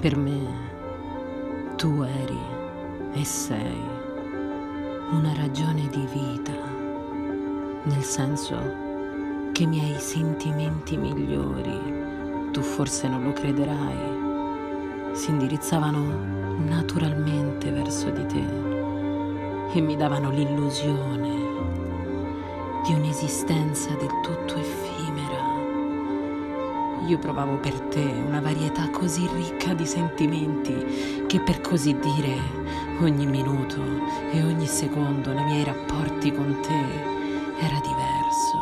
Per me tu eri e sei una ragione di vita, nel senso che i miei sentimenti migliori, tu forse non lo crederai, si indirizzavano naturalmente verso di te e mi davano l'illusione di un'esistenza del tutto io provavo per te una varietà così ricca di sentimenti che per così dire ogni minuto e ogni secondo nei miei rapporti con te era diverso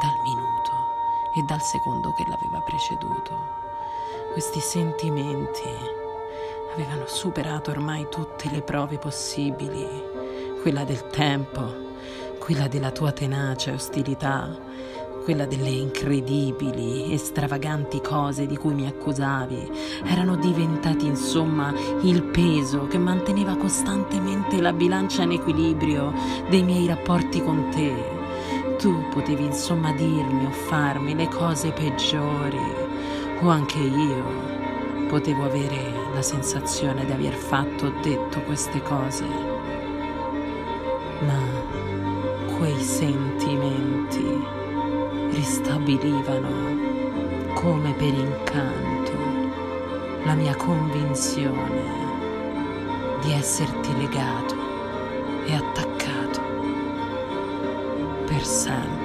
dal minuto e dal secondo che l'aveva preceduto. Questi sentimenti avevano superato ormai tutte le prove possibili, quella del tempo, quella della tua tenace ostilità, quella delle incredibili e stravaganti cose di cui mi accusavi, erano diventati insomma il peso che manteneva costantemente la bilancia in equilibrio dei miei rapporti con te. Tu potevi insomma dirmi o farmi le cose peggiori, o anche io potevo avere la sensazione di aver fatto o detto queste cose. Ma quei sentimenti ristabilivano come per incanto la mia convinzione di esserti legato e attaccato per sempre.